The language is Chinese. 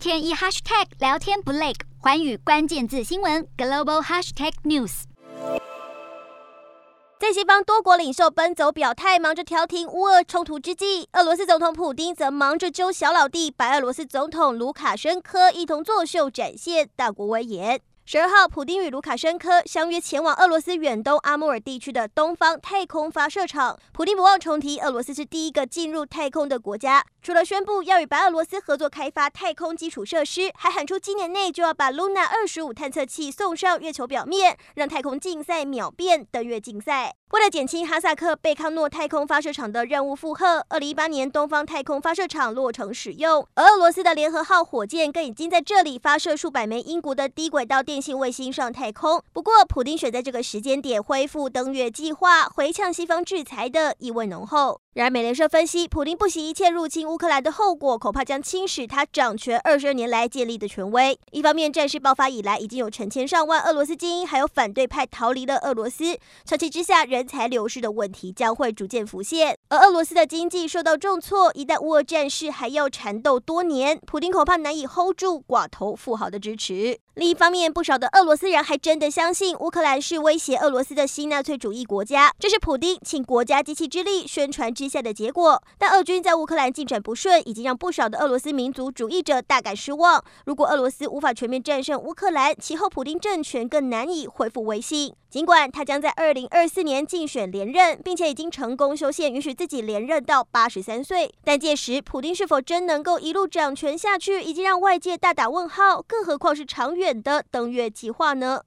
天一 hashtag 聊天不累，寰宇关键字新闻 global hashtag news。在西方多国领袖奔走表态，忙着调停乌俄冲突之际，俄罗斯总统普京则忙着揪小老弟白俄罗斯总统卢卡申科一同作秀，展现大国威严。十二号，普丁与卢卡申科相约前往俄罗斯远东阿穆尔地区的东方太空发射场。普丁不忘重提，俄罗斯是第一个进入太空的国家。除了宣布要与白俄罗斯合作开发太空基础设施，还喊出今年内就要把 Luna 二十五探测器送上月球表面，让太空竞赛秒变登月竞赛。为了减轻哈萨克贝康诺太空发射场的任务负荷，二零一八年东方太空发射场落成使用，而俄罗斯的联合号火箭更已经在这里发射数百枚英国的低轨道电信卫星上太空。不过，普丁选在这个时间点恢复登月计划，回呛西方制裁的意味浓厚。然而，美联社分析，普京不惜一切入侵乌克兰的后果，恐怕将侵蚀他掌权二十二年来建立的权威。一方面，战事爆发以来，已经有成千上万俄罗斯精英还有反对派逃离了俄罗斯，长期之下，人才流失的问题将会逐渐浮现。而俄罗斯的经济受到重挫，一旦乌俄战事还要缠斗多年，普京恐怕难以 hold 住寡头富豪的支持。另一方面，不少的俄罗斯人还真的相信乌克兰是威胁俄罗斯的新纳粹主义国家，这是普丁倾国家机器之力宣传之下的结果。但俄军在乌克兰进展不顺，已经让不少的俄罗斯民族主义者大感失望。如果俄罗斯无法全面战胜乌克兰，其后普丁政权更难以恢复威信。尽管他将在二零二四年竞选连任，并且已经成功修宪，允许自己连任到八十三岁，但届时普丁是否真能够一路掌权下去，已经让外界大打问号。更何况是长远的登月计划呢？